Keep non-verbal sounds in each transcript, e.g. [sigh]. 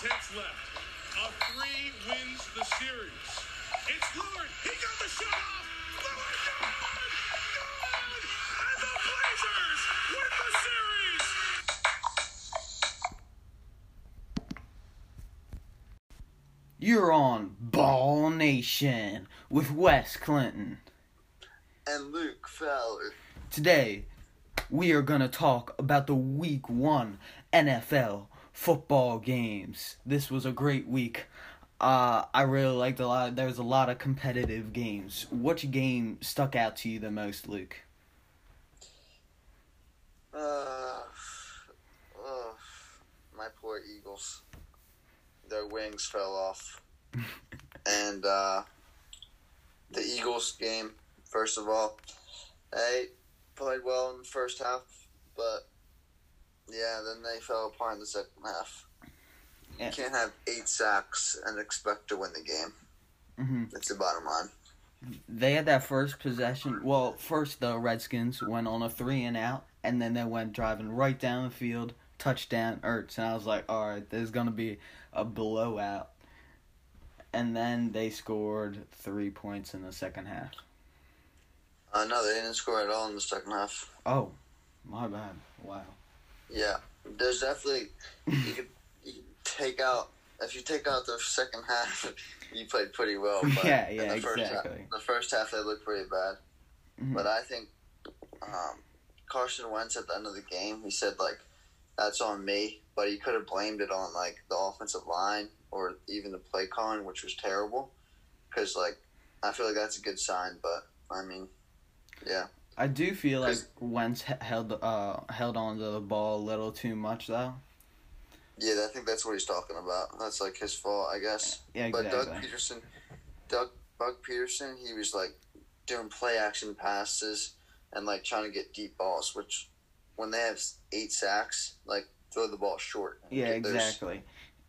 tenths left. A three wins the series. It's Lillard. He got the shot off. Lillard, good! Good! And the Blazers win the series. You're on Ball Nation with Wes Clinton. and Luke Fowler. Today, we are going to talk about the week one NFL football games. This was a great week. Uh, I really liked a lot. There was a lot of competitive games. Which game stuck out to you the most, Luke? Uh, uh, [sighs] my poor Eagles. Their wings fell off. [laughs] and uh, the Eagles game, first of all, they played well in the first half, but yeah, then they fell apart in the second half. Yeah. You can't have eight sacks and expect to win the game. hmm That's the bottom line. They had that first possession. Well, first the Redskins went on a three and out, and then they went driving right down the field, touchdown Ertz, and I was like, all right, there's gonna be a blowout. And then they scored three points in the second half. Uh, no, they didn't score at all in the second half. Oh, my bad. Wow. Yeah, there's definitely you could, you could take out if you take out the second half, [laughs] you played pretty well. But [laughs] Yeah, yeah, the first exactly. Half, the first half they looked pretty bad, Mhm. but I think um, Carson Wentz at the end of the game he said like that's on me, but he could have blamed it on like the offensive line or even the play calling, which was terrible. Because like I feel like that's a good sign, but I mean, yeah. I do feel like Wentz held uh held on to the ball a little too much though. Yeah, I think that's what he's talking about. That's like his fault, I guess. Yeah, exactly. But. Doug Pederson, Doug Bug Pederson, he was like doing play action passes and like trying to get deep balls. Which, when they have eight sacks, like throw the ball short. Yeah, Get those- exactly.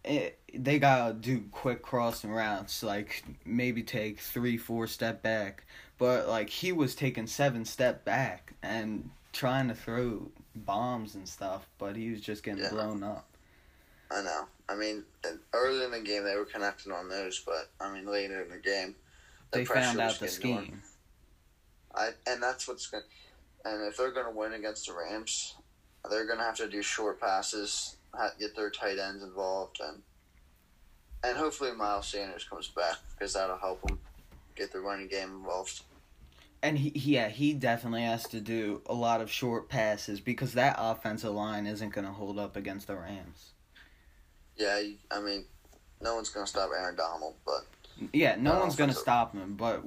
It, they gotta do quick crossing routes, like maybe take three, four step back. But like he was taking seven step back and trying to throw bombs and stuff, but he was just getting Yeah. blown up. I know. I mean, early in the game they were connecting on those, but I mean later in the game, the They found out the getting to 'em. scheme. I and that's what's going. to And if they're going to win against the Rams, they're going to have to do short passes, get their tight ends involved, and and hopefully Miles Sanders comes back because that'll help them get the running game involved. And he, yeah, he definitely has to do a lot of short passes because that offensive line isn't gonna hold up against the Rams. Yeah, I mean, no one's going to stop Aaron Donald, but Yeah, no one's gonna stop him, but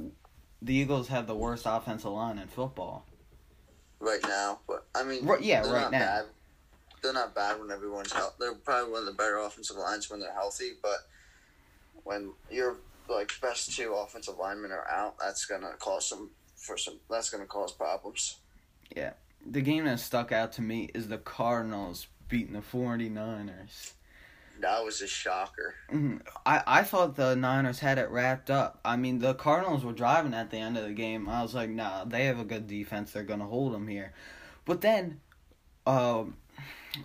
the Eagles have the worst offensive line in football. right now, but I mean, Right- yeah, right not now. Bad. They're not bad when everyone's healthy. They're probably one of the better offensive lines when they're healthy, but when your like best two offensive linemen are out, that's gonna cause some for some. That's gonna cause problems. Yeah. The game that stuck out to me is the Cardinals beating the 49ers. That was a shocker. Mhm. I, I thought the Niners had it wrapped up. I mean, the Cardinals were driving at the end of the game. I was like, nah, they have a good defense. They're going to hold them here. But then, um,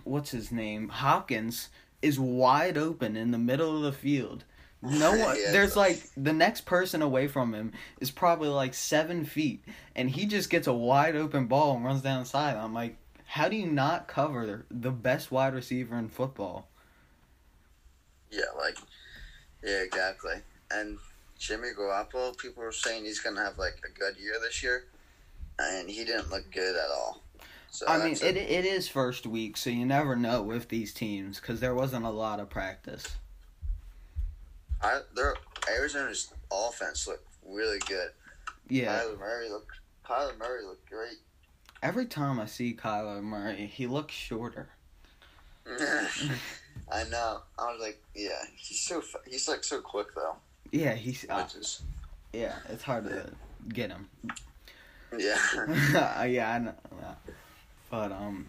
what's his name? Hopkins is wide open in the middle of the field. No [laughs] one, Yeah, there's like the next person away from him is probably like seven feet, and he just gets a wide open ball and runs down the side. I'm like, how do you not cover the best wide receiver in football? Yeah, like yeah, exactly. And Jimmy Garoppolo, people were saying he's gonna have like a good year this year, and he didn't look good at all. So I mean, it it is first week, so you never know with these teams because there wasn't a lot of practice. I, their Arizona's offense looked really good. Yeah, Kyler Murray looked. Kyler Murray looked great. every time I see Kyler Murray, he looks shorter. [laughs] I know. I was like, yeah, he's so he's like so quick though. Yeah, he's uh, is yeah, it's hard to get him. yeah. [laughs] yeah, I know. But um,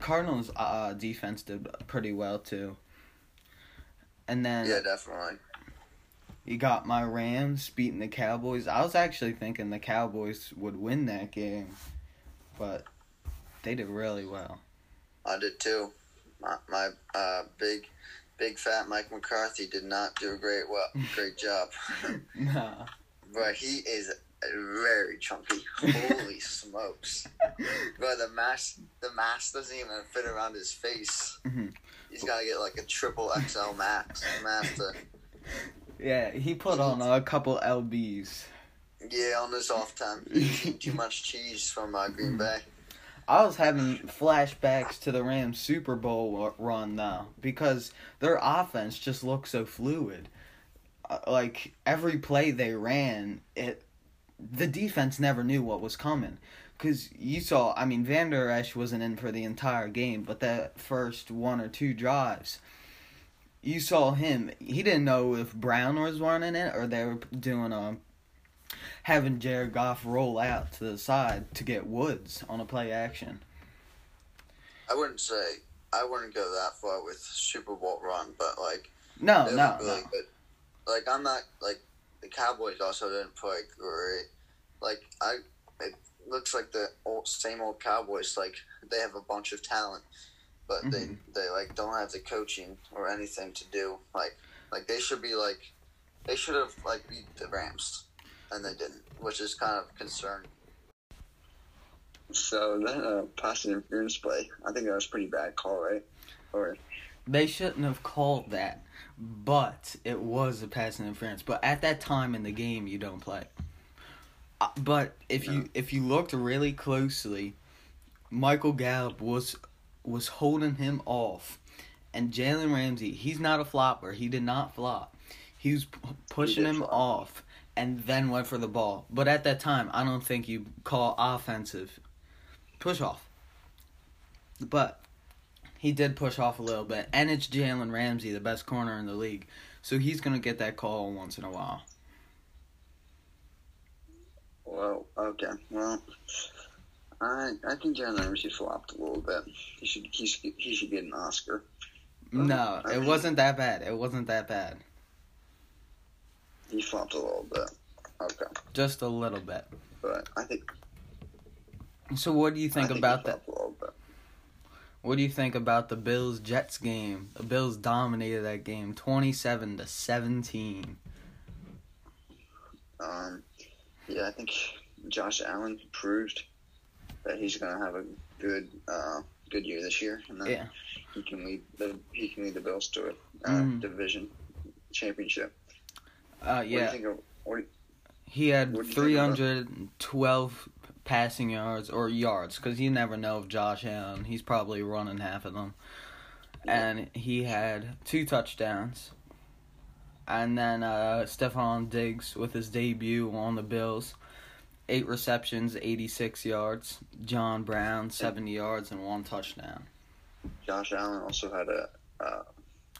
Cardinals uh, defense did pretty well too. And then Yeah, definitely. you got my Rams beating the Cowboys. I was actually thinking the Cowboys would win that game, but they did really well. I did too. My, my uh, big, big fat Mike McCarthy did not do a great well, great job. [laughs] Nah. but he is very chunky. Holy [laughs] smokes! But the mask, the mask doesn't even fit around his face. Mhm. He's got to get like a triple XL mask, mask to, Yeah, he put on a couple lbs. yeah, on his off time. [laughs] Eating too much cheese from uh, Green Bay. I was having flashbacks to the Rams Super Bowl run though because their offense just looked so fluid. Uh, like every play they ran, it the defense never knew what was coming. Cause you saw, I mean, Vander Esch wasn't in for the entire game, but that first one or two drives, you saw him. He didn't know if Brown was running it or they were doing a having Jared Goff roll out to the side to get Woods on a play action. I wouldn't say I wouldn't go that far with Super Bowl run, but like No, no, really no. good. Like I'm not like the Cowboys also didn't play great. Like I, it looks like the old same old Cowboys. Like they have a bunch of talent, but they Mhm. they like don't have the coaching or anything to do. Like like they should be like they should have like beat the Rams, and they didn't, which is kind of concerning. So that uh, pass interference play, I think that was pretty bad call, right? Or They shouldn't have called that, but it was a pass interference. But at that time in the game, you don't play. Uh, but if you if you looked really closely, Michael Gallup was was holding him off, and Jalen Ramsey, he's not a flopper. He did not flop. He was p- pushing did him flop. off, and then went for the ball. But at that time, I don't think you call offensive push off. But he did push off a little bit, and it's Jalen Ramsey, the best corner in the league, so he's gonna get that call once in a while. Well, okay. Well, I I think Jalen Ramsey flopped a little bit. He should he should, he should get an Oscar. No, I it wasn't that bad. It wasn't that bad. He flopped a little bit. Okay, Just a little bit. but I think So what do you I think think about he that? What do you think about the Bills Jets game? The Bills dominated that game, twenty seven to seventeen. Um, yeah, I think Josh Allen proved that he's gonna have a good uh, good year this year, and then yeah. he can lead the he can lead the Bills to a uh, mm. division championship. Uh, yeah. What do you think of, what do you, he had 312 passing yards or yards, because you never know if Josh Allen. He's probably running half of them. and he had two touchdowns. And then uh, Stefon Diggs with his debut on the Bills, eight receptions, 86 yards. John Brown, 70 yards and one touchdown. Josh Allen also had a uh,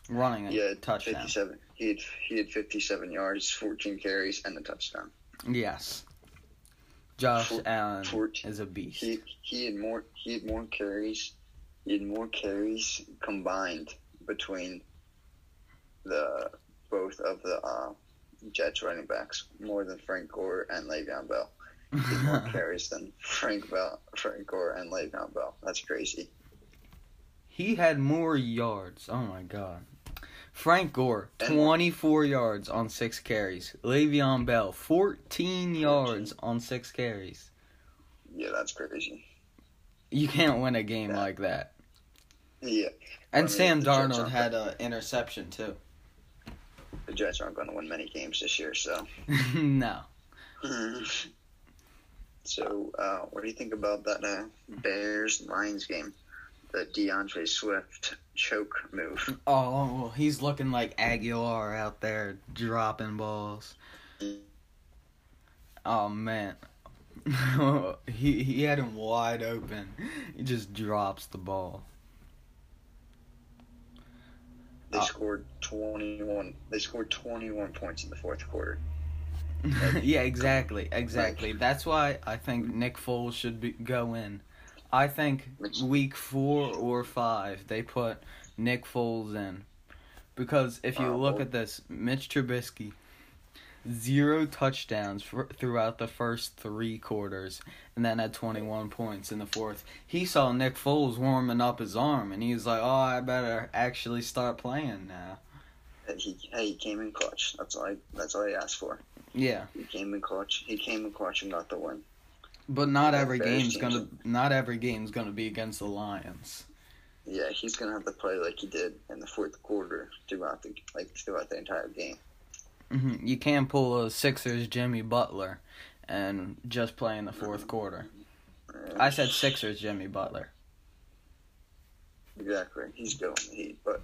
Running had touchdown. 57. He had he had 57 yards, 14 carries, and a touchdown. Yes. Josh Four- Allen fourteen- is a beast. He he had more he had more carries. He had more carries combined between the both of the uh, Jets running backs, more than Frank Gore and Le'Veon Bell. He had more [laughs] carries than Frank Bell, Frank Gore and Le'Veon Bell. That's crazy. he had more yards. Oh my god. Frank Gore, 24 yards on 6 carries. Le'Veon Bell, 14 yards on 6 carries. Yeah, that's crazy. You can't win a game Yeah. like that. Yeah, And I mean, Sam Darnold had an interception too. the Jets aren't going to win many games this year, so. [laughs] no. [laughs] so, uh, what do you think about that uh, Bears Lions game? The D'Andre Swift choke move. Oh, he's looking like Agholor out there dropping balls. Oh man. [laughs] he he had him wide open. He just drops the ball. They Uh, scored twenty one. They scored twenty one points in the fourth quarter. [laughs] yeah, exactly, exactly. That's why I think Nick Foles should be, go in. I think Which- week four or five they put Nick Foles in, because if you Oh, look at this, Mitch Trubisky, zero touchdowns for, throughout the first three quarters, and then had twenty one points in the fourth. He saw Nick Foles warming up his arm, and he was like, "Oh, I better actually start playing now." He hey he came in clutch. That's all I that's all I asked for. Yeah, He came in clutch. He came in clutch and got the win. But not every game's gonna not every game's gonna be against the Lions. Yeah, he's gonna have to play like he did in the fourth quarter throughout the like throughout the entire game. hmm You can't pull a Sixers Jimmy Butler and just play in the fourth quarter. I said Sixers Jimmy Butler. Exactly. He's going the heat. But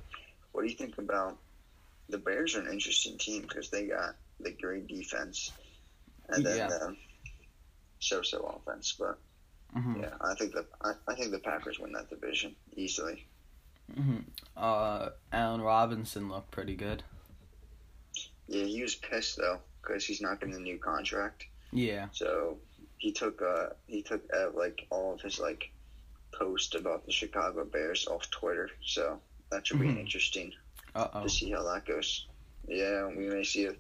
what do you think about the Bears are an interesting team because they got the great defense and then Yeah. the so-so offense. But hmm yeah, I think the I, I think the Packers win that division easily. hmm Uh, Allen Robinson looked pretty good. Yeah, he was pissed though because he's not getting a new contract. Yeah. So he took uh he took uh, like all of his like post about the Chicago Bears off Twitter. So that should be Mhm. interesting Uh oh. to see how that goes. Yeah, we may see a,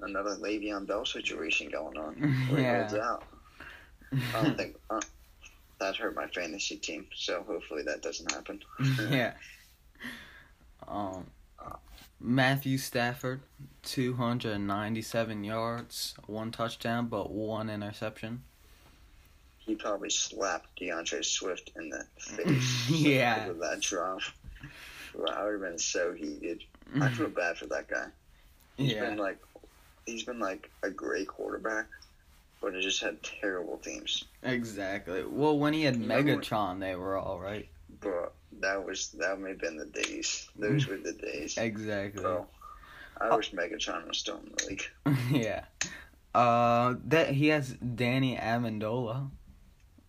another Le'Veon Bell situation going on. [laughs] Yeah. I don't think [laughs] uh, that hurt my fantasy team. So hopefully that doesn't happen. [laughs] yeah. Um, Matthew Stafford, two hundred and ninety-seven yards, one touchdown, but one interception. He probably slapped D'Andre Swift in the [laughs] face. Yeah. Of that drop. Well, I would have been so heated. I feel bad for that guy. He's Yeah. been like, he's been like a great quarterback, but it just had terrible teams. Exactly. Well, when he had Megatron, they were all right. But that was that may have been the days. Those were the days. [laughs] Exactly. Bro, I wish Megatron was still in the league. [laughs] yeah. Uh, that he has Danny Amendola.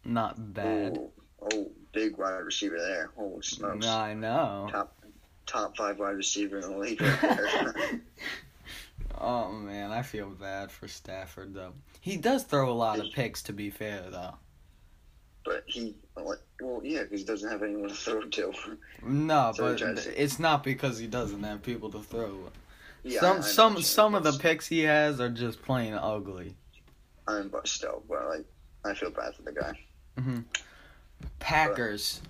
Not bad. Oh, oh, big wide receiver there. Holy smokes! I know. Top top five wide receiver in the league [laughs] right there. Oh man, I feel bad for Stafford though. He does throw a lot of picks. To be fair though. but he, well, yeah, because he doesn't have anyone to throw to. No, [laughs] So but it's not because he doesn't have people to throw. Yeah, some know some some of the picks he has are just plain ugly. I'm but still, but like, I feel bad for the guy. Mhm. Packers.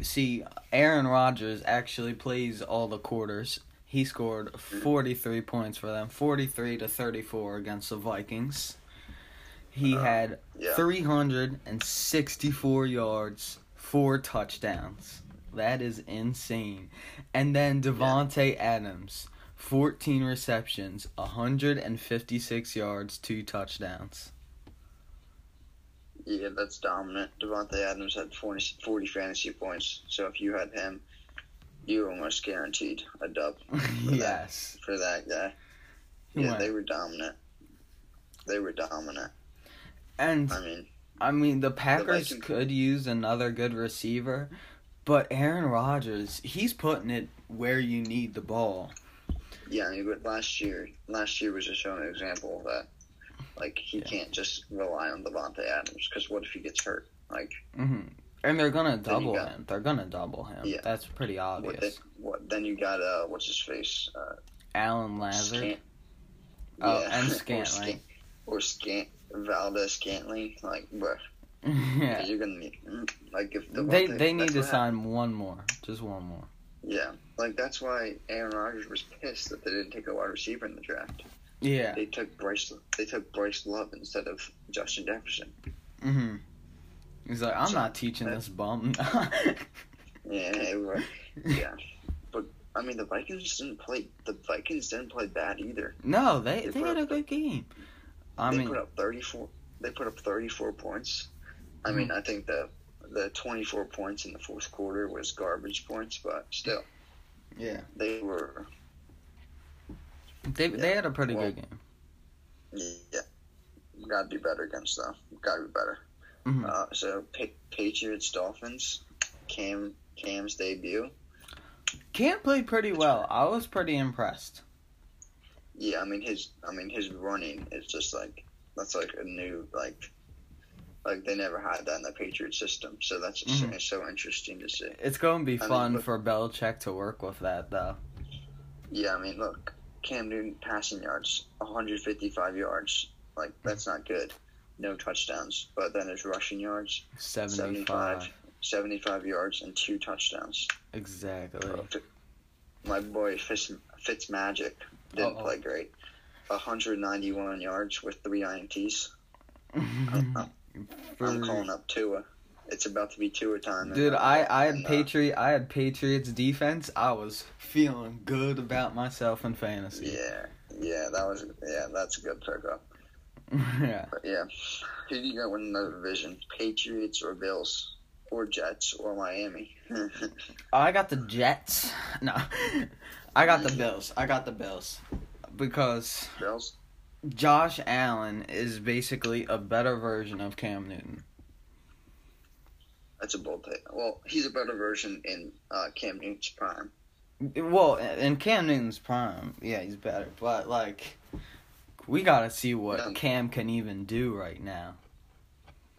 See, Aaron Rodgers actually plays all the quarters. He scored 43 points for them, 43 to 34 against the Vikings. He Uh, had Yeah, 364 yards, four touchdowns. That is insane. And then Davante Adams, 14 receptions, 156 yards, two touchdowns. yeah, that's dominant. Davante Adams had 40, 40 fantasy points, so if you had him, you almost guaranteed a dub [laughs] yes. for that guy. Yeah, they were dominant. They were dominant. And I mean, I mean, the Packers Vikings- could use another good receiver, but Aaron Rodgers, he's putting it where you need the ball. yeah, I mean, but last year, last year was just showing an example of that. Like he Yeah. can't just rely on Davante Adams because what if he gets hurt? Like hmm And they're gonna double got- him. They're gonna double him. Yeah. That's pretty what? obvious. Then, what? Then you got uh, what's his face? Uh, Allen Lazard. Scant- Oh, yeah, and Scantling. [laughs] Or Scant Valdes Scantling. Like, but [laughs] yeah. you're gonna need mm, like if They Davante- they need to what happened. sign one more. Just one more. Yeah, like that's why Aaron Rodgers was pissed that they didn't take a wide receiver in the draft. Yeah. They took Bryce. They took Bryce Love instead of Justin Jefferson. hmm He's like, I'm not teaching this bum. [laughs] Yeah, was- yeah. But I mean, the Vikings didn't play. The Vikings didn't play bad either. no, they They they had a good game. I they mean, put up thirty four. They put up thirty four points. I mean, Mm-hmm. I think the the twenty four points in the fourth quarter was garbage points, but still, yeah, they were. they they had a pretty well- good game. Yeah, got to be better against them. Got to be better. Mhm. Uh, so pa- Patriots Dolphins, Cam Cam's debut. Cam played pretty well. I was pretty impressed. Yeah, I mean his I mean his running is just like that's like a new like Like they never had that in the Patriot system, so that's just Mhm. it's so interesting to see. It's going to be I mean, fun look- for Belichick to work with that, though. Yeah, I mean, look, Cam Newton passing yards, 155 yards. Like that's not good. No touchdowns, but then his rushing yards, 75. 75 yards and two touchdowns. Exactly. My boy Fitz, Fitzmagic didn't Uh-oh. play great. 191 yards with three INTs. [laughs] I'm calling up Tua. It's about to be Tua time. Dude, I, I had And, uh, Patriot I had Patriots defense. I was feeling good about myself in fantasy. Yeah, yeah, that was yeah, that's a good pickup. [laughs] yeah. But yeah, who do you got winning the division? Patriots or Bills or Jets or Miami? [laughs] I got the Jets. [laughs] No. I got the Bills. I got the Bills. Because Bills. Josh Allen is basically a better version of Cam Newton. That's a bold take. Well, he's a better version in uh, Cam Newton's prime. Well, in Cam Newton's prime, yeah, he's better. But like, we gotta see what Yeah. Cam can even do right now.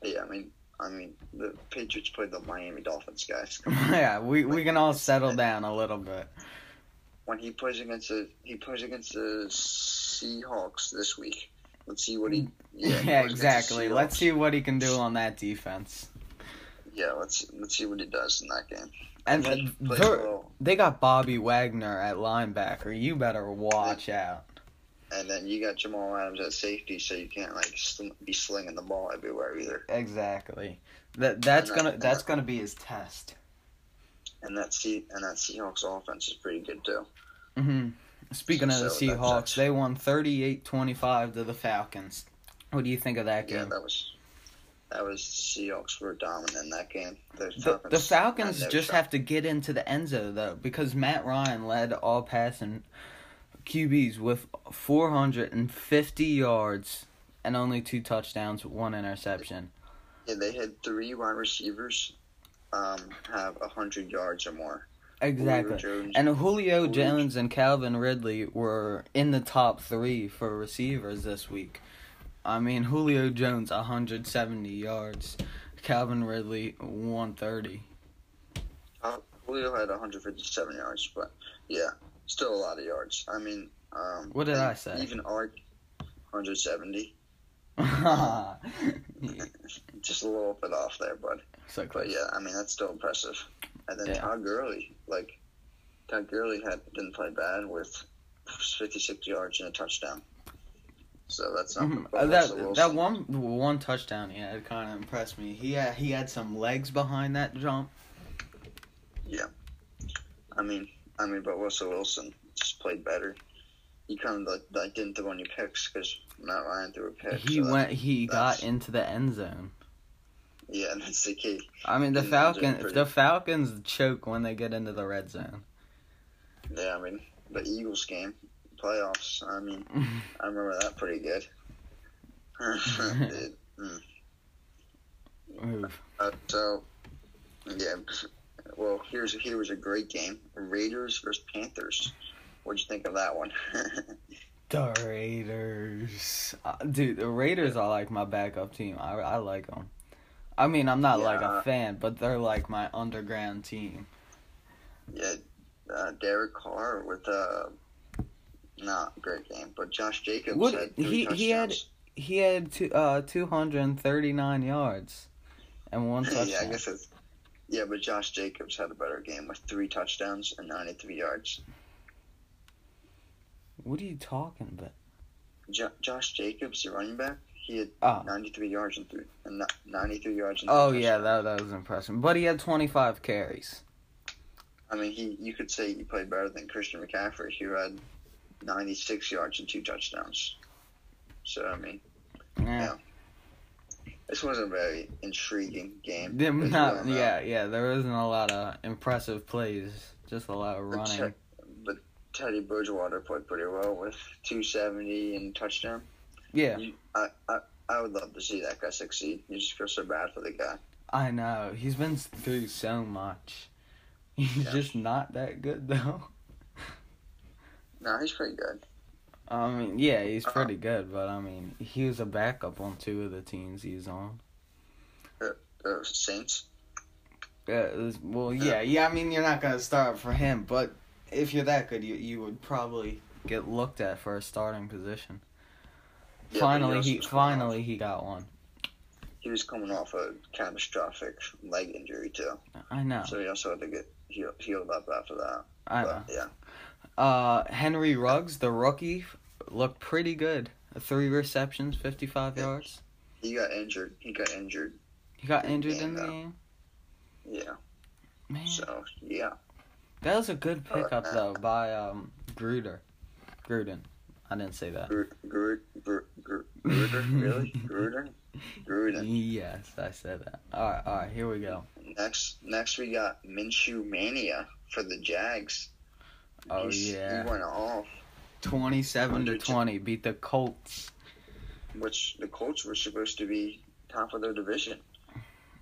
Yeah, I mean, I mean, the Patriots played the Miami Dolphins, guys. [laughs] yeah, we we can all settle down a little bit. When he plays against the he plays against the Seahawks this week. Let's see what he. Yeah, he [laughs] against the exactly. Let's see what he can do on that defense. Yeah, let's let's see what he does in that game. And uh, they got Bobby Wagner at linebacker. You better watch out. And then you got Jamal Adams at safety, so you can't like sl- be slinging the ball everywhere either. Exactly. That that's uh, gonna that's gonna be his test. And that Se- and that Seahawks offense is pretty good too. Mm-hmm. Speaking of the So Seahawks, they won 38-25 to the Falcons. What do you think of that Yeah, game? that was that was Seahawks were dominant in that game. The The, Falcons, the Falcons just shot. have to get into the end zone though, because Matt Ryan led all passing QBs with 450 yards and only two touchdowns, one interception. Yeah, they had three wide receivers um, have hundred yards or more. Exactly. Julio And Julio Julio- Jones and Calvin Ridley were in the top three for receivers this week. I mean, Julio Jones 170 yards, Calvin Ridley 130. uh, Julio had 157 yards, but yeah, still a lot of yards. I mean, um, What did I say? Even Art, 170, [laughs] just a little bit off there, bud. But close. yeah, I mean that's still impressive. And then Yeah. Todd Gurley, like Todd Gurley had didn't play bad with 56 yards and a touchdown. So that's not Mhm. but Uh, that that one one touchdown he had kind of impressed me. He had he had some legs behind that jump. Yeah, I mean, I mean, but Russell Wilson just played better. He kind of like, like didn't throw any picks because Matt Ryan threw a pick. He so that- went he got into the end zone. Yeah, [laughs] that's the key. I mean the And they're doing Falcon pretty- the Falcons choke when they get into the red zone. Yeah, I mean the Eagles game, playoffs. I mean, [laughs] I remember that pretty good. [laughs] It- mm. Uh, so, yeah. Well, here's here was a great game: Raiders versus Panthers. What'd you think of that one? [laughs] The Raiders, uh, dude. The Raiders are like my backup team. I I like them. I mean, I'm not like a fan, but they're like my underground team. yeah, uh, Derek Carr with uh, not great game, but Josh Jacobs What- had he- touchdowns. he had- He had two uh 239 yards and one touchdown. [laughs] yeah, I guess it's. Yeah, but Josh Jacobs had a better game with three touchdowns and 93 yards. What are you talking about? Jo- Josh Jacobs, the running back, he had Oh, 93 yards and three, and ni- 93 yards and oh yeah, that that was impressive. But he had 25 carries. I mean, he you could say he played better than Christian McCaffrey, who had 96 yards and two touchdowns. So I mean, Yeah, this was a very intriguing game. Not, yeah, yeah. There wasn't a lot of impressive plays, just a lot of but running. Te- but Teddy Bridgewater played pretty well with 270 and touchdown. Yeah, You, I, I I would love to see that guy succeed. You just feel so bad for the guy. I know. He's been through so much. He's Yeah. just not that good though. [laughs] No, he's pretty good. I mean, yeah, he's Uh-huh. pretty good, but I mean, he was a backup on two of the teams he's on. The Saints. Uh, yeah, was- well, yeah, yeah. I mean, you're not gonna start for him, but if you're that good, you you would probably get looked at for a starting position. Yeah, finally, he coming finally he got one. He was coming off a catastrophic leg injury too, I know. so he also had to get healed, healed up after that. I know. Yeah, Uh, Henry Ruggs, the rookie, looked pretty good. Three receptions, 55 Yeah. yards. he got injured. He got injured. He got injured game, in the game. Yeah. Man, So yeah, that was a good Uh, pickup uh, though by um Gruder. Gruden. I didn't say that. Gru- Gru- Gru- Gruder, [laughs] really? Gruder, Gruden. Yes, I said that. All right, all right. Here we go. Next, next we got Minshew mania for the Jags. Oh, yeah. he went off. 27 to 20 beat the Colts. which the Colts were supposed to be top of their division.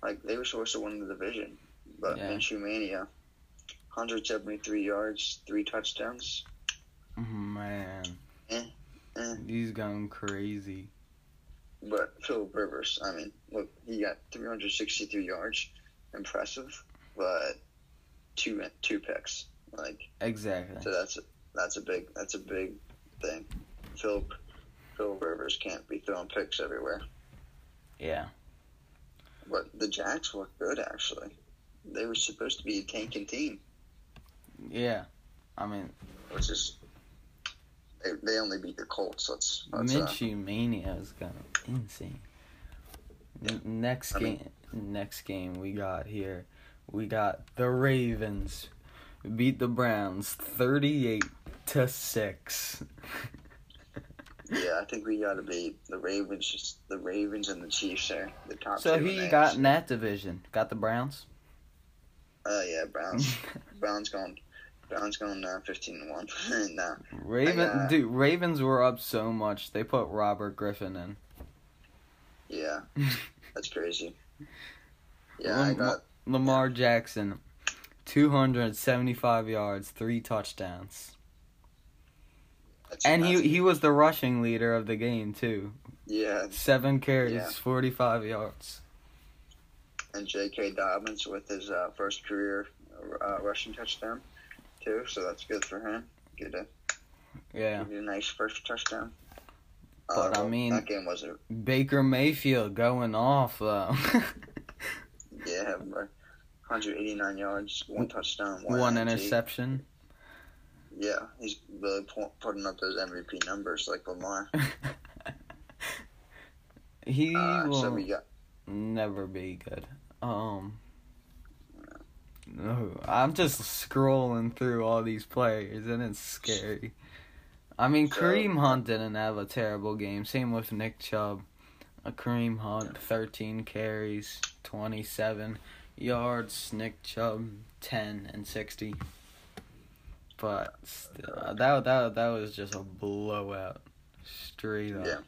Like they were supposed to win the division, but Yeah. Minshew mania, 173 yards, three touchdowns. Man, Eh, eh. he's going crazy. But Philip Rivers, I mean, look, he got 363 yards, impressive, but two two picks. Like Exactly. so, that's that's a big that's a big thing. Phil Philip Rivers can't be throwing picks everywhere. Yeah. But the Jacks look good actually. They were supposed to be a tanking team. Yeah. I mean, which is they, they only beat the Colts. Let's, let's uh, Minshew mania is going insane. N- next I game, mean- next game we got here, we got the Ravens beat the Browns thirty-eight to six. yeah, I think we got to beat the Ravens. Just the Ravens and the Chiefs are the top. So two who in you got in that division? Got the Browns. Uh, yeah, Browns. [laughs] Browns going. Browns going uh, fifteen to one. [laughs] nah, Raven, I got- dude, Ravens were up so much they put Robert Griffin in. yeah, [laughs] that's crazy. Yeah, I got. Lamar Jackson, two hundred and seventy-five yards, three touchdowns, That's, and he he was the rushing leader of the game too. Yeah, Seven carries, Yeah. forty-five yards. and J.K. Dobbins with his uh, first career uh, rushing touchdown too. So that's good for him. Good to Yeah, give you a nice first touchdown. But, I mean- that game was a Baker Mayfield going off though. [laughs] Yeah, but 189 yards, one touchdown, one, One interception. Yeah, he's really putting up those MVP numbers like Lamar. [laughs] he Uh, will so got never be good. Um. No, I'm just scrolling through all these players and it's scary. I mean, So- Kareem Hunt didn't have a terrible game. Same with Nick Chubb. A Kareem Hunt, 13 carries, 27 yards. Nick Chubb, 10 and 60. But still, uh, that that that was just a blowout, straight up. yeah.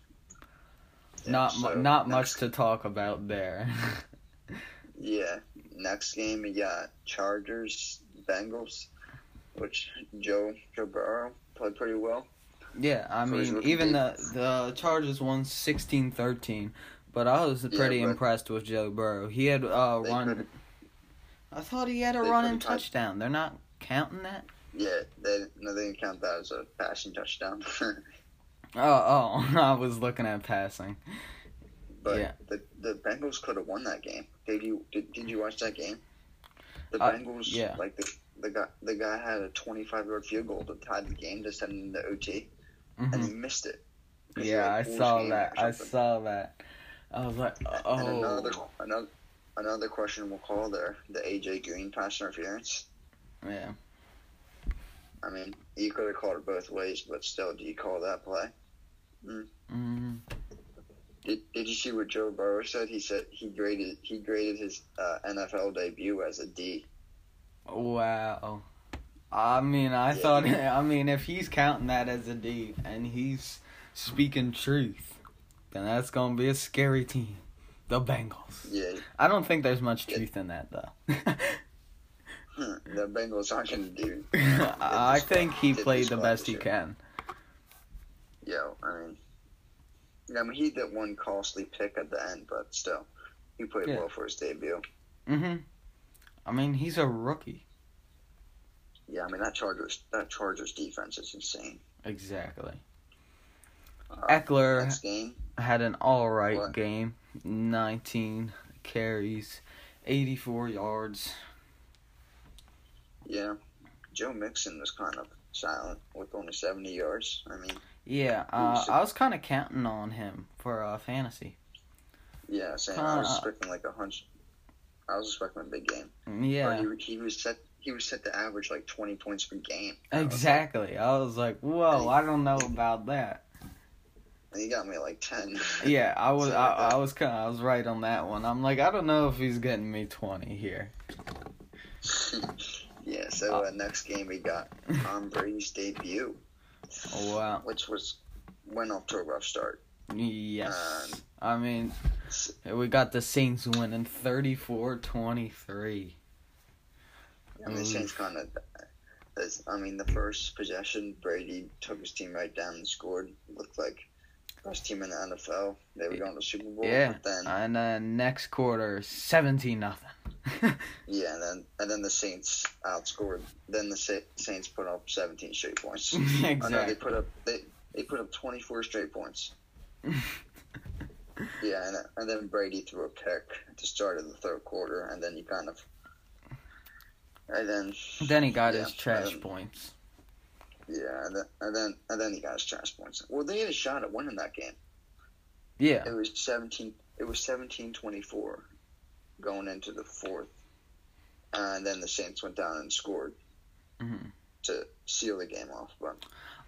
Yeah, Not mu- so not much to talk about there. [laughs] Yeah, next game we got Chargers, Bengals, which Joe Joe Burrow played pretty well. Yeah, I mean, even the the Chargers won 16-13, but I was pretty but- impressed with Joe Burrow. He had uh run. I thought he had a running touchdown. They're not counting that. Yeah, they no, they didn't count that as a passing touchdown. [laughs] Oh, oh, [laughs] I was looking at passing. but Yeah. the the Bengals could have won that game. Did you did, did you watch that game? The Uh, Bengals, yeah. like the the guy the guy had a 25 yard field goal to tie the game to send it into OT, and Mhm. he missed it. Yeah, I saw that. I saw that. I was like, And another oh, another another questionable call there, the AJ Green pass interference. yeah. I mean, you could have called it both ways, but still, do you call that play? Mm, Did, did you see what Joe Burrow said? He said he graded he graded his uh, NFL debut as a D. wow. I mean, I Yeah, thought. [laughs] I mean, if he's counting that as a D and he's speaking truth, then that's gonna be a scary team. The Bengals. Yeah, I don't think there's much Yeah. truth in that though. the Bengals aren't going to do. [laughs] I think he Did played the best he can. Yeah, I mean, yeah, I mean, he did one costly pick at the end, but still, He played Yeah. well for his debut. Mhm. I mean, he's a rookie. Yeah, I mean that Chargers that Chargers defense is insane. Exactly. Ekeler had an all right What? game. 19 carries, 84 yards. yeah, Joe Mixon was kind of silent with only seventy yards. I mean, Yeah, uh, I was kind of counting on him for uh, fantasy. yeah, same. I was Uh, expecting like a hunch. I was expecting a big game. Yeah, he, he was set. He was set to average like twenty points per game. I was like- exactly. I was like, whoa, I don't know about that. He got me like ten. Yeah, I was, I, like. I was kind of, I was right on that one. I'm like, I don't know if he's getting me 20 here. [laughs] yeah. So uh, next game we got [laughs] Tom Brady's debut, Oh, wow. which was went off to a rough start. Yes. Um, I mean, we got the Saints winning 34-23. I mean, the Saints kind of. I mean, the first possession, Brady took his team right down and scored. Looked like best team in the NFL. They were going to the Super Bowl. Yeah. But then, And then next quarter, 17 nothing. [laughs] yeah, and then and then the Saints outscored. Then the Sa- Saints put up 17 straight points. [laughs] Know they put up they they put up 24 straight points. [laughs] Yeah, and, and then Brady threw a pick at the start of the third quarter, and then you kind of, and then Then he got Yeah, his trash um, points. Yeah, and then and then and then he got his trash points. Well, they had a shot at winning that game. Yeah. It was 17. It was 17-24 going into the fourth, and then the Saints went down and scored Mhm. to seal the game off. But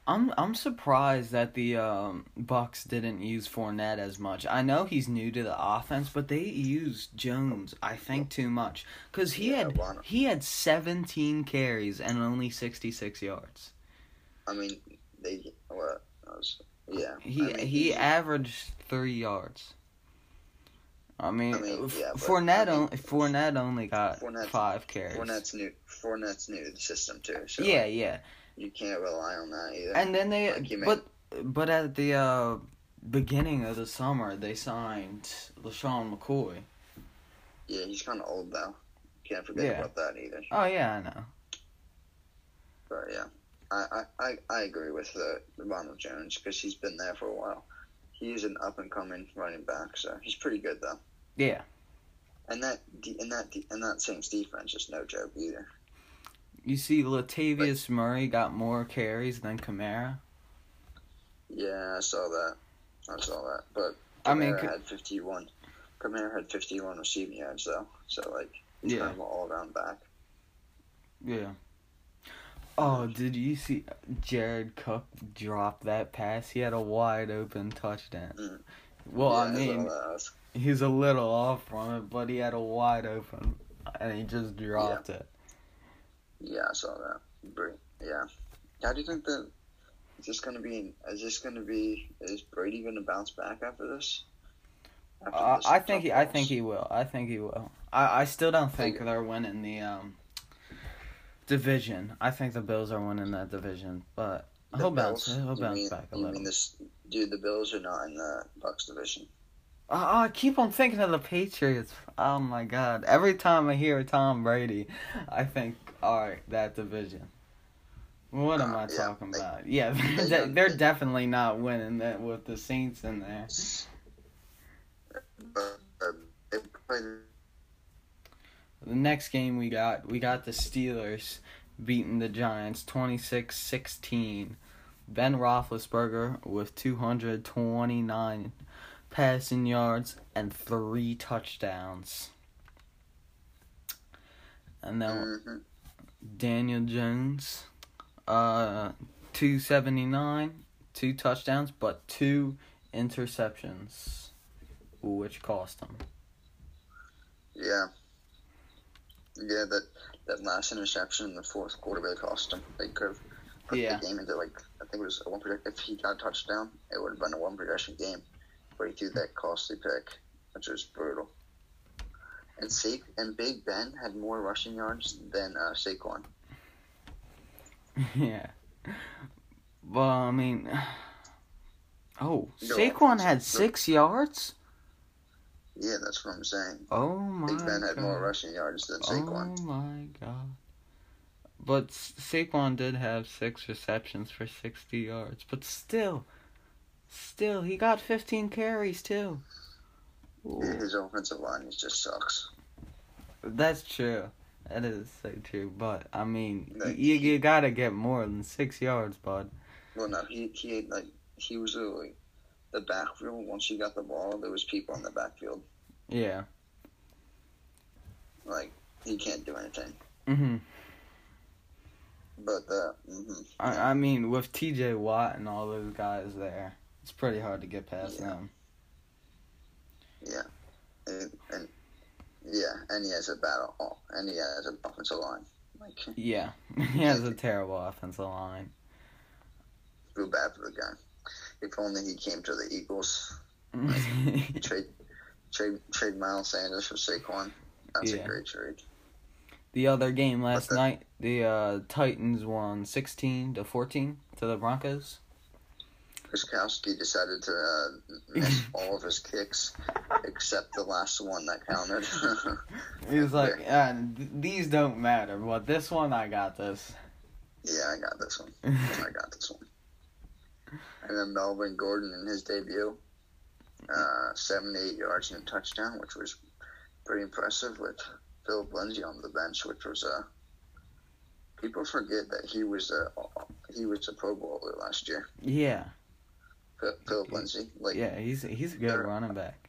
I'm I'm surprised that the um, Bucks didn't use Fournette as much. I know he's new to the offense, but they used Jones. I think too much because he Yeah, had he had 17 carries and only 66 yards. I mean, they was, yeah, He I mean, he averaged three yards. I mean, I mean, yeah, Fournette I mean, only Fournette only got Fournette- five carries. Fournette's new. Fournette's new to the system too. So yeah, yeah, you can't rely on that either. and then they Like but but at the uh, beginning of the summer they signed LeSean McCoy. yeah, he's kind of old though. Can't forget Yeah. about that either. Oh yeah, I know. But yeah, I I, I, agree with uh, Ronald Jones because he's been there for a while. He's an up and coming running back, so he's pretty good though. Yeah. And that and that and that Saints defense is no joke either. You see, Latavius Murray got more carries than Kamara. Yeah, I saw that. I saw that. But I mean, had fifty one. Kamara had fifty one receiving yards though, so like he's Yeah. kind of an all around back. Yeah. Oh, did you see Jared Cook drop that pass? He had a wide open touchdown. Mm. Well, yeah, I mean, that. I was- he's a little off from it, but he had a wide open, and he just dropped it. yeah, I saw that. Yeah. How do you think that? Is this gonna be? Is this gonna be? Is Brady gonna bounce back after this? After Uh, this I think he, I think he will. I think he will. I, I still don't think Think- they're winning the um division. I think the Bills are winning that division, but The he'll bounce. He'll bounce mean- back a little. mean this? Dude, the Bills are not in the Bucks division. Oh, I keep on thinking of the Patriots. Oh my god! Every time I hear Tom Brady, I think, all right, that division. What am Uh, I yeah, talking they- about? Yeah, [laughs] they they're, they're they- definitely not winning that with the Saints in there. But uh, they The next game we got, we got the Steelers beating the Giants 26-16. Ben Roethlisberger with 229 passing yards and three touchdowns. And then mhm. Daniel Jones, uh, 279, two touchdowns, but two interceptions, which cost him. Yeah. Yeah, that that last interception in the fourth quarter really cost him. They could have put Yeah. the game into like I think it was a one project. If he got a touchdown, it would have been a one possession game. But he threw that costly pick, which was brutal. And Sa- and Big Ben had more rushing yards than uh, Saquon. [laughs] Yeah. Well, I mean, [sighs] oh, Go Saquon had six yards. Yeah, that's what I'm saying. Oh my Big Ben had more rushing yards than oh Saquon. Oh my god. But Saquon did have six receptions for 60 yards. But still, still, he got 15 carries too. Ooh, his offensive line just sucks. that's true. That is so true. But, I mean, Like, you, you gotta get more than six yards, bud. Well, no, he he had, like he was literally the backfield. Once he got the ball, there was people in the backfield. Yeah. Like he can't do anything. Mm-hmm. But uh, hmm I, I mean, with TJ Watt and all those guys there, it's pretty hard to get past Yeah. them. yeah, and, and yeah, and he has a battle, oh, and he has an offensive line. Like Yeah. [laughs] he has a terrible offensive line. feel bad for the guy. If only he came to the Eagles. [laughs] Trade trade trade Miles Sanders for Saquon. That's Yeah. a great trade. The other game last the- night, the uh, Titans won sixteen to fourteen to the Broncos. Gostkowski decided to uh, miss [laughs] all of his kicks except the last one that counted. [laughs] He was like, "Yeah, "These don't matter, but this one I got this." yeah, I got this one. I got this one. And then Melvin Gordon in his debut, uh, 78 yards and a touchdown, which was pretty impressive with Philip Lindsay on the bench, which was uh, people forget that he was a he was a Pro Bowler last year. yeah, Phil- Philip Lindsay, like, yeah, he's he's a good running back.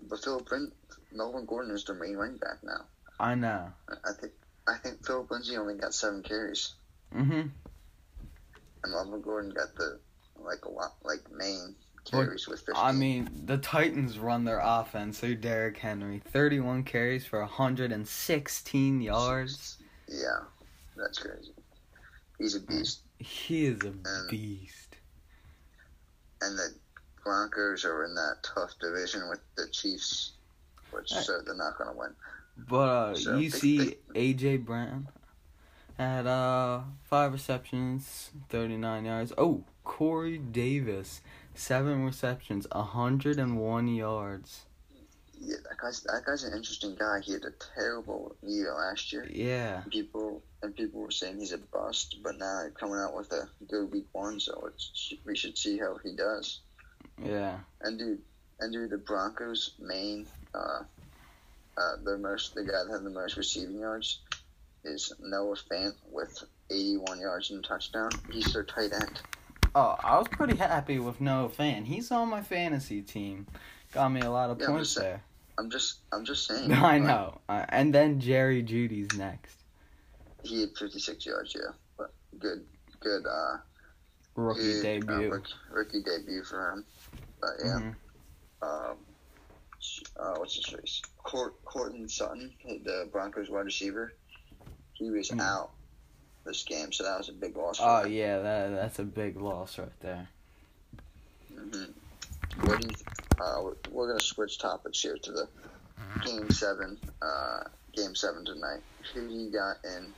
but Philip Melvin Gordon is their main running back now. I know. I think I think Philip Lindsay only got seven carries, Mhm. And Melvin Gordon got the like a lot like main carries with 15. I mean, the Titans run their offense through Derrick Henry, thirty-one carries for hundred and sixteen yards. yeah, that's crazy. He's a beast, He is a And- beast. and the Broncos are in that tough division with the Chiefs, which Hey. so they're not going to win. But uh, So you they- see AJ Brown had uh five receptions, thirty nine yards. Oh, Corey Davis, seven receptions, hundred and one yards. Yeah, that guy's that guy's an interesting guy. He had a terrible year last year. Yeah, People and people were saying he's a bust, but now he's coming out with a good week one, so it's, we should see how he does. yeah. And dude, and dude, the Broncos' main, uh, uh, their most, the guy that had the most receiving yards is Noah Fant with 81 yards and a touchdown. He's their tight end. Oh, I was pretty happy with Noah Fant. He's on my fantasy team. Got me a lot of Yeah, I'm points saying. there. I'm just, I'm just saying. [laughs] I like, know. Uh, and then Jerry Jeudy's next. he had 56 yards, yeah, but good, good, uh, Rookie good, debut. Uh, rookie, rookie debut for him. But yeah, Mhm. um, uh, what's his face? Court, Courtland Sutton, the Broncos wide receiver. He was Hmm. out this game, so that was a big loss. Oh him. yeah, that that's a big loss right there. hmm What do you, uh, we're, we're gonna switch topics here to the game seven. Uh, game seven tonight. Who do you got in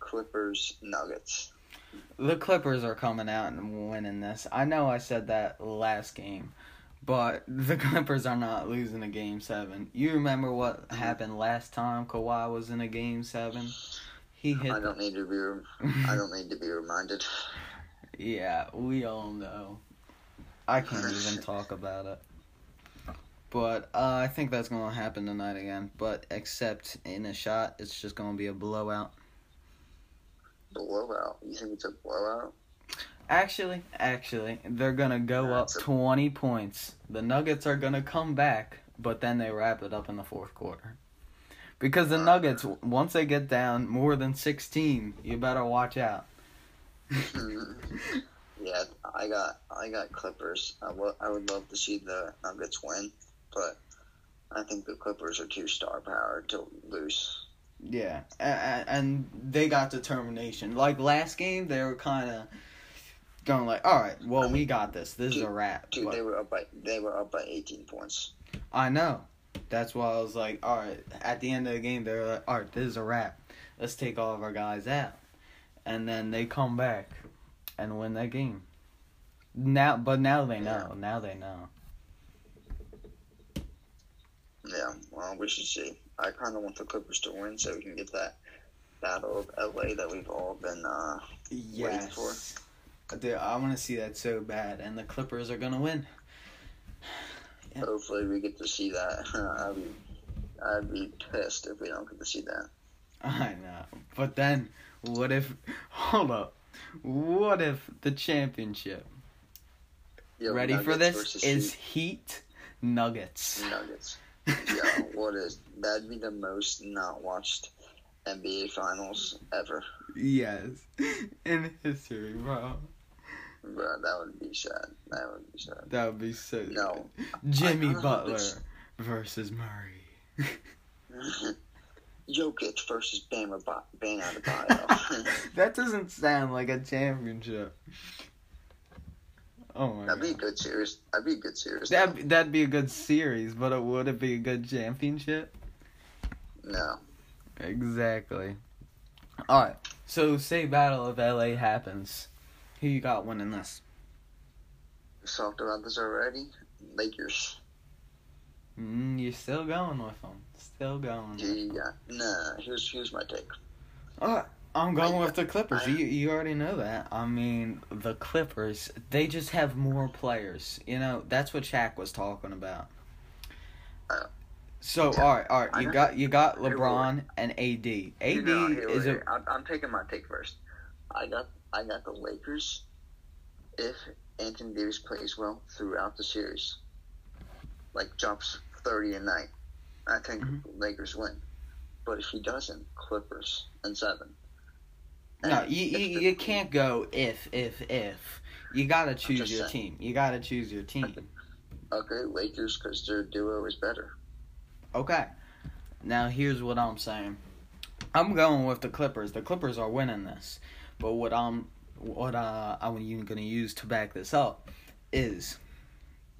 Clippers Nuggets? The Clippers are coming out and winning this. I know I said that last game, but [laughs] the Clippers are not losing a game seven. You remember what happened last time Kawhi was in a game seven? He hit. I don't need to be. I don't need to be reminded. [laughs] Yeah, we all know. I can't [laughs] even talk about it. But uh, I think that's going to happen tonight again. But except in a shot, it's just going to be a blowout. Blowout. You think it's a blowout? Actually, actually, they're going to go up a- 20 points. The Nuggets are going to come back, but then they wrap it up in the fourth quarter. Because the. Nuggets, once they get down more than 16, you better watch out. [laughs] yeah, I got. I got Clippers. I wo- I would love to see the Nuggets win, but I think the Clippers are too star powered to lose. Yeah, and they got determination. Like last game, they were kind of going like, "All right, well, we got this. This is a wrap." Dude, But they were up by. They were up by 18 points. I know. That's why I was like, "All right." At the end of the game, they're like, "All right, this is a wrap. Let's take all of our guys out," and then they come back and win that game. Now, but now they know. Now they know. Yeah, well, we should see. I kind of want the Clippers to win so we can get that battle of LA that we've all been. uh Yes. for. Dude, I want to see that so bad, and the Clippers are gonna win. Yeah. Hopefully, we get to see that. [laughs] I'd be, I'd be pissed if we don't get to see that. [laughs] I know, but then what if? Hold up, what if the championship? Yo, ready for this? Is Heat Nuggets? Nuggets. [laughs] yeah, what is that'd be the most not watched NBA Finals ever, Yes, in history, bro. Bro. That would be sad. That would be sad. That would be so. No. Jimmy I- I hope Butler versus Murray. [laughs] Jokic versus Bam Ab- Bam Adebayo. [laughs] that doesn't sound like a championship. Oh my That'd be a good series. That'd be a good series. That that'd be a good series, but it would it be a good championship? no. Exactly. All right. So say Battle of LA happens. Who you got winning this? We talked about this already. Lakers. Mm, you're still going with them. Still going. Yeah. Nah. Here's here's my take. Right. I'm going I- with the Clippers. I- You you already know that. I mean, the Clippers, they just have more players. You know, that's what Shaq was talking about. Uh, So, yeah, all right, all right. You got you got LeBron and AD. AD is a I'm, I'm taking my take first. I got I got the Lakers if Anthony Davis plays well throughout the series, like drops thirty a night. I think Mhm. Lakers win. But if he doesn't, Clippers and seven. No, And you, you, you can't go if, if, if. You gotta choose your saying. team. You gotta choose your team. Okay, Lakers because their duo is better. Okay. Now here's what I'm saying. I'm going with the Clippers. The Clippers are winning this. But what I'm what uh I'm gonna use to back this up is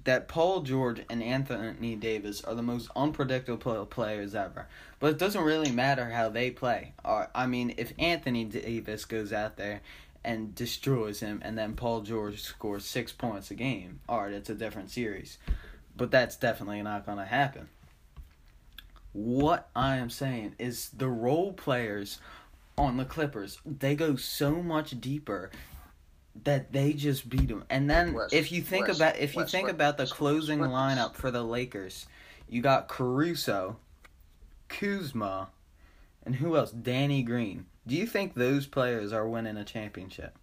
that Paul George and Anthony Davis are the most unpredictable players ever. But it doesn't really matter how they play. Or I mean, if Anthony Davis goes out there and destroys him, and then Paul George scores six points a game, all right, it's a different series. But that's definitely not going to happen. What I am saying is the role players on the Clippers, they go so much deeper that they just beat them. And then West, if you think West, about if you West, think about the closing lineup for the Lakers, you got Caruso, Kuzma, and who else? Danny Green. Do you think those players are winning a championship?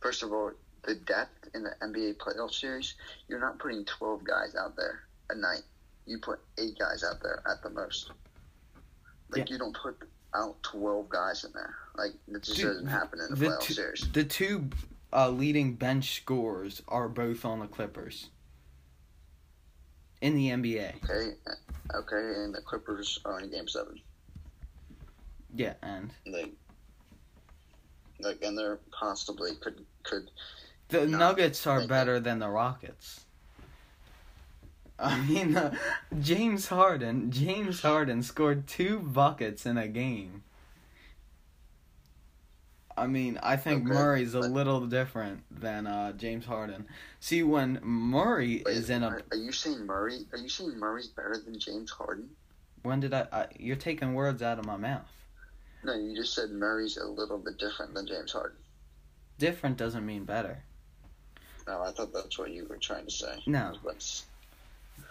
First of all, the depth in the NBA playoff series, you're not putting 12 guys out there a night. You put eight guys out there at the most. Like, Yeah. you don't put out 12 guys in there. Like, it just Dude, doesn't happen in a the playoff two- series. The two uh, leading bench scorers are both on the Clippers in the NBA. Okay? Okay, and the Clippers are in game seven. Yeah, and They, like, and they're possibly could, could, the Nuggets are better than the Rockets. I mean, uh, James Harden. James Harden scored two buckets in a game. I mean, I think Okay, Murray's a little different than uh, James Harden. See, when Murray wait, is in a are, you saying Murray, are you saying Murray's better than James Harden? when did I, I? You're taking words out of my mouth. No, you just said Murray's a little bit different than James Harden. Different doesn't mean better. No, I thought that's what you were trying to say. No. But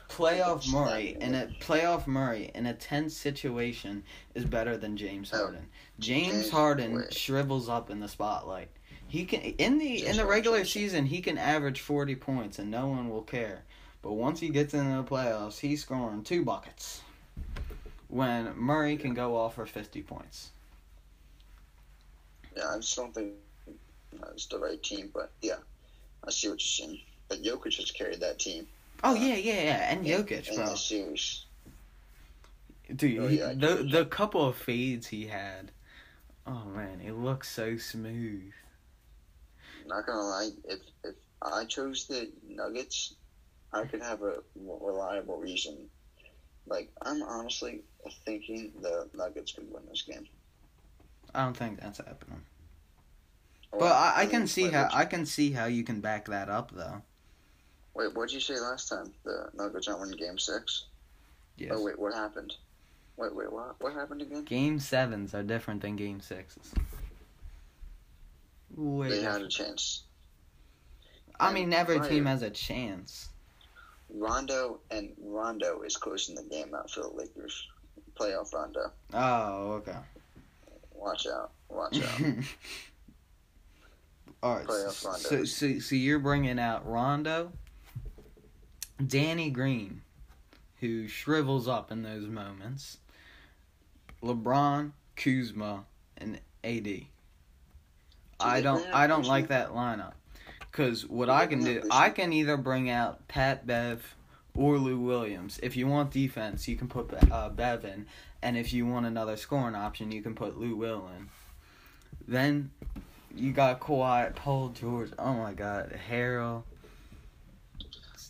Playoff Murray in a playoff Murray in a tense situation is better than James Oh. Harden. James Harden shrivels up in the spotlight. He can in the in the regular season he can average forty points and no one will care. But once he gets into the playoffs, he's scoring two buckets. When Murray can go off for fifty points. yeah, I just don't think it's the right team. But yeah, I see what you're saying. But Jokic has carried that team. Oh yeah, yeah, yeah, and Jokic, in bro. the series. Dude, Oh, he, the the couple of fades he had. Oh man, it looks so smooth. Not gonna lie, if if I chose the Nuggets, I could have a reliable reason. Like I'm honestly thinking the Nuggets could win this game. I don't think that's happening. Or- But I, I can see how I can see how you can back that up though. Wait, what did you say last time? The Nuggets aren't winning Game Six. Yes. Oh wait, what happened? Wait, wait, what? What happened again? Game sevens are different than game sixes. Way They had a chance. I mean, every team has a chance. Rondo and Rondo is closing the game out for the Lakers. Playoff Rondo. Oh, okay. Watch out. Watch out. [laughs] All right. Playoff Rondo. So, so, so you're bringing out Rondo, Danny Green, who shrivels up in those moments, LeBron, Kuzma, and AD. I don't. I don't like that lineup. Cause what I can do. I can either bring out Pat Bev or Lou Williams. If you want defense, you can put uh, Bev in, and if you want another scoring option, you can put Lou Will in. Then you got Kawhi, Paul George. Oh my God, Harrell.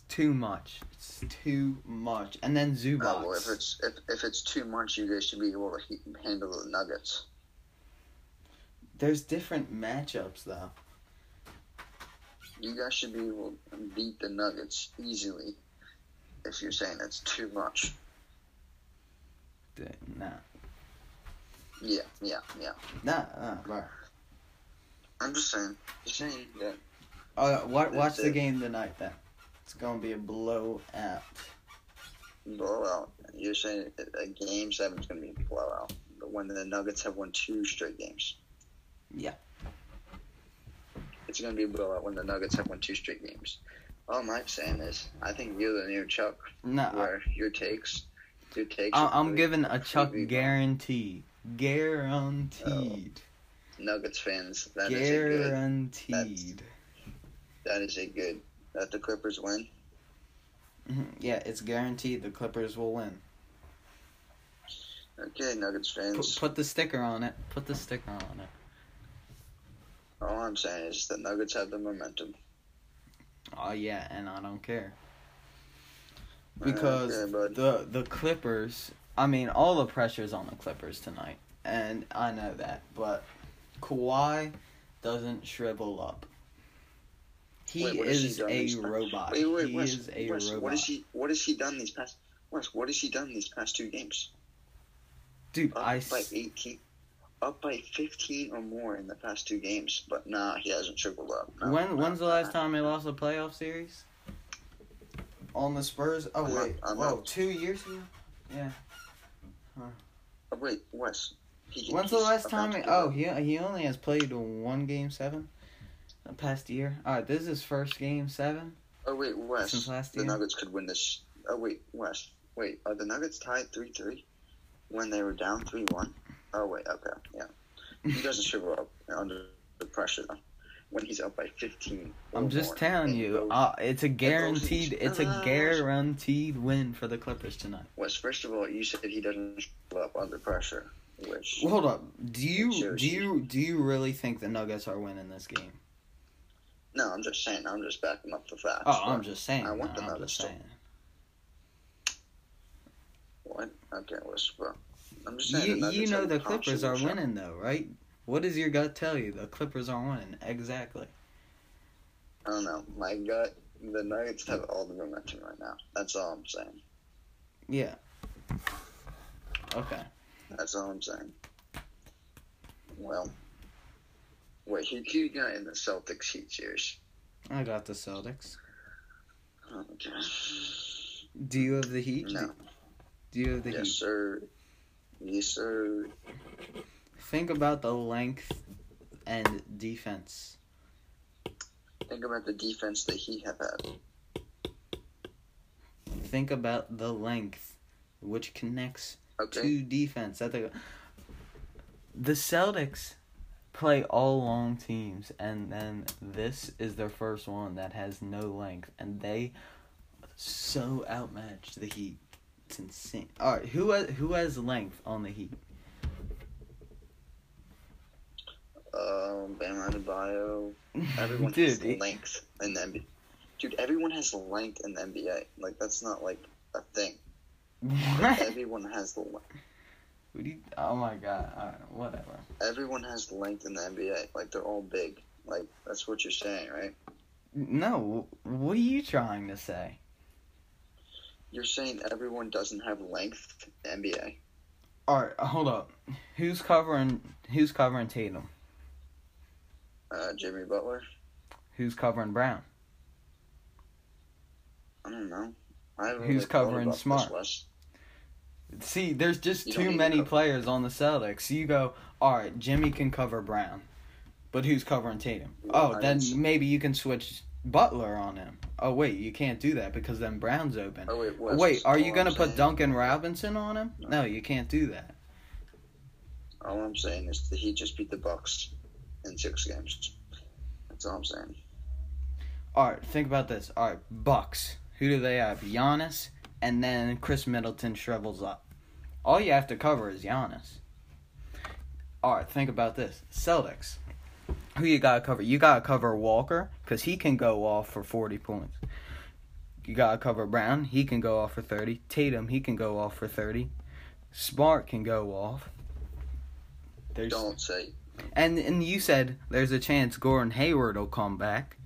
Too much. It's too much. And then Zubac. Uh, well, if it's if, if it's too much, you guys should be able to he- handle the Nuggets. There's different matchups though. You guys should be able to beat the Nuggets easily. If you're saying it's too much, Nah, yeah, yeah, yeah. nah, nah, bro. I'm just saying, just saying that Uh, wa- watch the game tonight then. It's gonna be a blowout. blowout. You're saying a game seven is going to be a blowout. But when the Nuggets have won two straight games, Yeah. it's going to be a blowout when the Nuggets have won two straight games. All I'm saying is, I think you're the new Chuck, No, I- your takes, your takes. I, I'm really- giving a Chuck guarantee. Guaranteed. Oh. Nuggets fans. That is a good. Guaranteed. That is a good. That the Clippers win. Mhm. Yeah, it's guaranteed the Clippers will win. Okay, Nuggets Put, fans. put the sticker on it. Put the sticker on it. All I'm saying is the Nuggets have the momentum. Oh yeah, and I don't care. Because Okay, the the Clippers, I mean, all the pressure's on the Clippers tonight, and I know that, but Kawhi doesn't shrivel up. He Wait, is a robot. Wait, wait, he Wes, is a Wes, robot. What has he? What has he done these past? Wes, what has he done these past two games? Dude, Up I by 18, up by 15 or more in the past two games, but nah, he hasn't tripled up. No, when no, when's the last time he lost a playoff series? On the Spurs? Oh I'm wait, I'm whoa, not- two years ago. Oh, wait, Wes. He, When's the last time? He, oh, he he only has played one game seven. The past year. All right, this is first game seven. Oh wait, Wes. since last year, the? Nuggets could win this. Oh wait, West. Wait, are the Nuggets tied three three when they were down three one? Oh wait, okay, yeah. He [laughs] doesn't shrivel up under the pressure though. When he's up by 15. I'm just more telling you, those- uh, it's a guaranteed. It's a guaranteed win for the Clippers tonight. West, first of all, you said he doesn't shrivel up under pressure, which Well, hold up. Do you do you do you really think the Nuggets are winning this game? No, I'm just saying. I'm just backing up the facts. Oh, I'm just saying. I want no, the I'm just saying. What? Okay, bro. I'm just saying. You you know the Clippers are winning though, right? What does your gut tell you? The Clippers are winning. Exactly. I don't know. My gut. The Nuggets have all the momentum right now. That's all I'm saying. Yeah. Okay. That's all I'm saying. Well, wait, who, you got in the Celtics Heat series? I got the Celtics. Okay. Do you have the Heat? No. Do you have the Yes, Heat? sir. Yes, sir. Think about the length and defense. Think about the defense that he had. Think about the length, which connects Okay. to defense. That the the Celtics play all long teams, and then this is their first one that has no length, and they so outmatch the Heat. It's insane. All right, who has who has length on the Heat? Um, Bam Adebayo. [laughs] Everyone Dude, has it- length in the NBA. Dude, everyone has length in the NBA. Like that's not like a thing. [laughs] what? Everyone has the le- Do you, oh my god! All right, whatever. everyone has length in the NBA. Like they're all big. Like that's what you're saying, right? No, what are you trying to say? You're saying everyone doesn't have length in the NBA. All right, hold up. Who's covering? Who's covering Tatum? Uh, Jimmy Butler. Who's covering Brown? I don't know. I haven't Who's really covering Smart? See, there's just too need to many players on the Celtics. You go, all right, Jimmy can cover Brown, but who's covering Tatum? Oh, then maybe you can switch Butler on him. Oh wait, you can't do that because then Brown's open. Oh wait, Wait, are you gonna put Duncan Robinson on him? No. No, you can't do that. All I'm saying is the Heat just beat the Bucks in six games. That's all I'm saying. All right, think about this. All right, Bucks. Who do they have? Giannis, and then Khris Middleton shrivels up. All you have to cover is Giannis. All right, think about this. Celtics. Who you gotta cover? You gotta cover Walker because he can go off for forty points. You gotta cover Brown. He can go off for thirty. Tatum. He can go off for thirty. Smart can go off. There's Don't say. and and you said there's a chance Gordon Hayward will come back.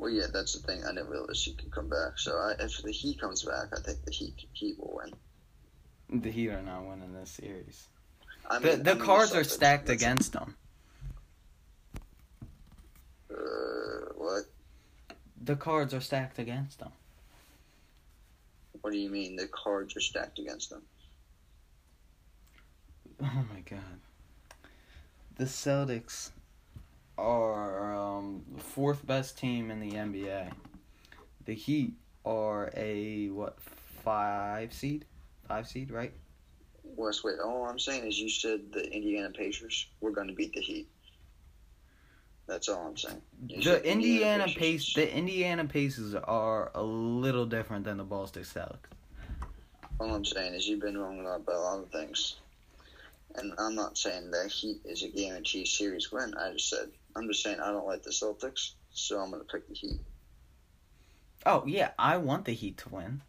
Well, yeah, that's the thing. I didn't realize he could come back. So I, if the Heat comes back, I think the Heat Heat will win. The Heat are not winning this series. I The mean, the I mean, cards are stacked that's- against them. Uh, what? The cards are stacked against them. What do you mean? The cards are stacked against them. Oh my god. The Celtics are um, the fourth best team in the NBA. The Heat are a what five seed? Five seed, right? Wes, wait. All I'm saying is you said the Indiana Pacers were going to beat the Heat. That's all I'm saying. You The Indiana Pace, Pacers. the Indiana Pacers are a little different than the Boston Celtics. All I'm saying is you've been wrong about a lot of things. And I'm not saying that Heat is a guaranteed series win. I just said I'm just saying I don't like the Celtics, so I'm going to pick the Heat. Oh yeah, I want the Heat to win.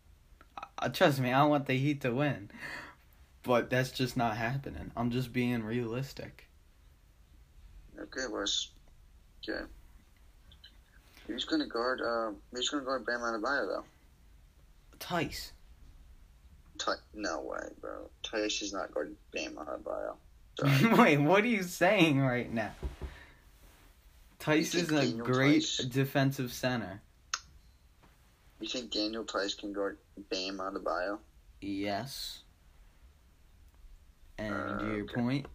Uh, trust me, I want the Heat to win. But that's just not happening. I'm just being realistic. Okay, Wes. Okay. Who's going to guard? Uh, who's to guard Bam Adebayo though? Theis. Ty- no way, bro. Theis is not guarding Bam Adebayo. [laughs] Wait, what are you saying right now? Theis is a Daniel great Theis- defensive center. you think Daniel Theis can guard Bam Adebayo? Yes. And Uh, your okay. point?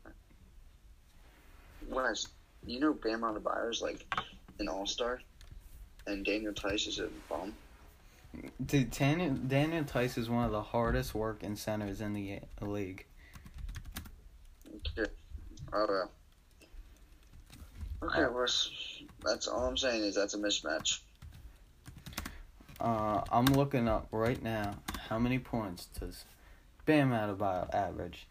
Wes, you know Bam Adebayo is like an all star, and Daniel Theis is a bum. Dude, Daniel, Daniel Theis is one of the hardest working centers in the league. Okay. Oh well. Okay, Wes. That's all I'm saying is that's a mismatch. Uh, I'm looking up right now how many points does Bam Adebayo average,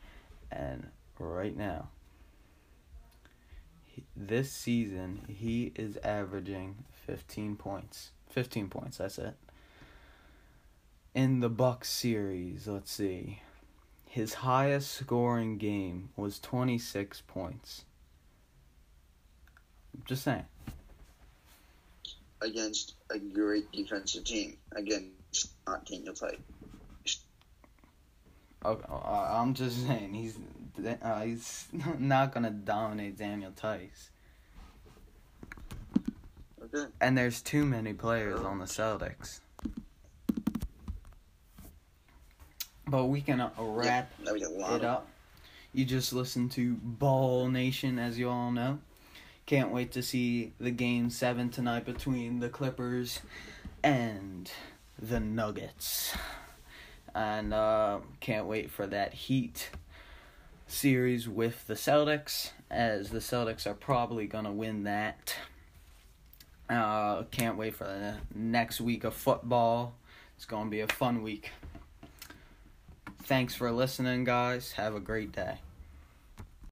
and right now, he, this season he is averaging 15 points. 15 points. That's it. In the Bucks series, let's see, his highest scoring game was 26 points. Just saying. against a great defensive team. Against not Daniel Theis. Okay, uh, I'm just saying he's uh, he's [laughs] not gonna dominate Daniel Theis. Okay. And there's too many players on the Celtics. But we can uh, wrap That was a lot. it up. You just listen to Ball Nation, as you all know. Can't wait to see the game seven tonight between the Clippers and the Nuggets. And uh, can't wait for that Heat series with the Celtics, as the Celtics are probably going to win that. Uh, can't wait for the next week of football. It's going to be a fun week. Thanks for listening, guys. Have a great day.